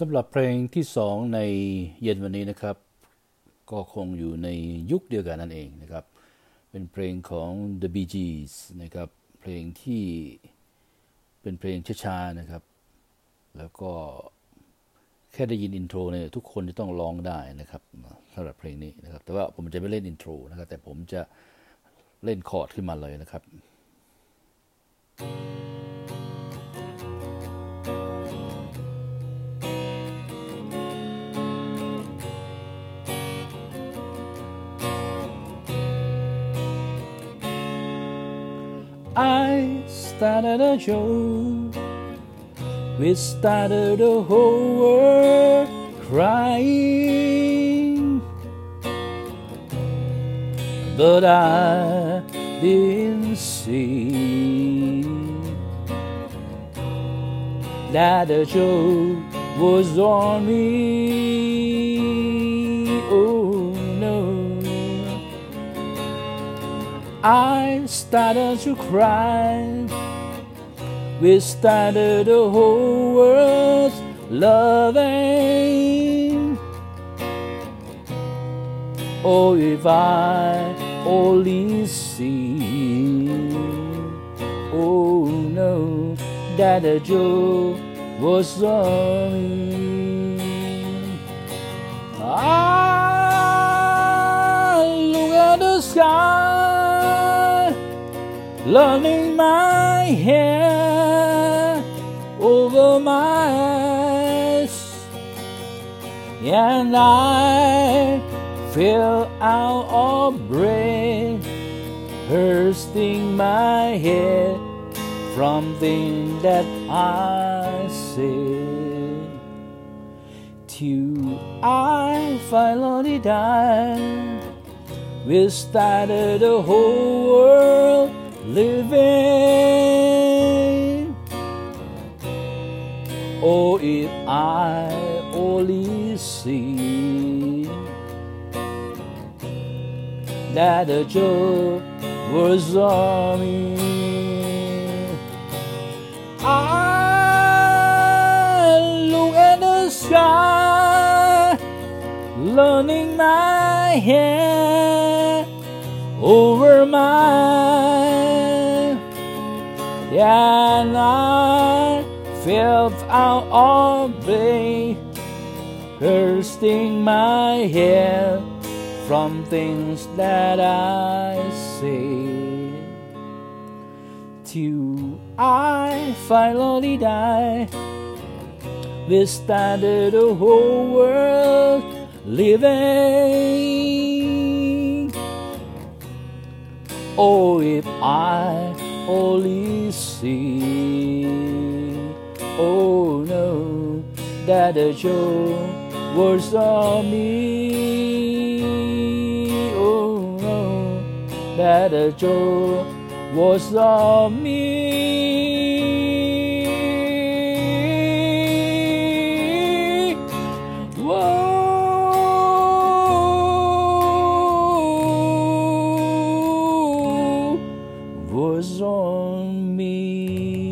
สำหรับเพลงที่สองในเย็นวันนี้นะครับ ก็คงอยู่ในยุคเดียวกันนั่นเองนะครับ เป็นเพลงของ The Bee Gees นะครับ เพลงที่เป็นเพลงช้าๆนะครับ แล้วก็แค่ได้ยินอินโทรเนี่ยทุกคนจะต้องร้องได้นะครับสำหรับเพลงนี้นะครับ แต่ว่าผมจะไม่เล่นอินโทรนะครับ แต่ผมจะเล่นคอร์ดขึ้นมาเลยนะครับ I started a joke. We started the whole world crying. But I didn't see that the joke was on me. I started to cry. We started the whole world loving. Oh, if I only see, oh no, that a joke was on. I ah, look at the sky, learning my hair over my eyes, and I feel out of breath, bursting my head from things that I said. Till I finally died, we started the whole world living. Oh, if I only see that the joke was on me. I look at the sky, learning my hair over my and I felt out of breath, bursting my hair from things that I say. Till I finally die, we started the whole world living. Oh, if I only see, oh no, that joke was on me. Oh no, that joke was on me. On me.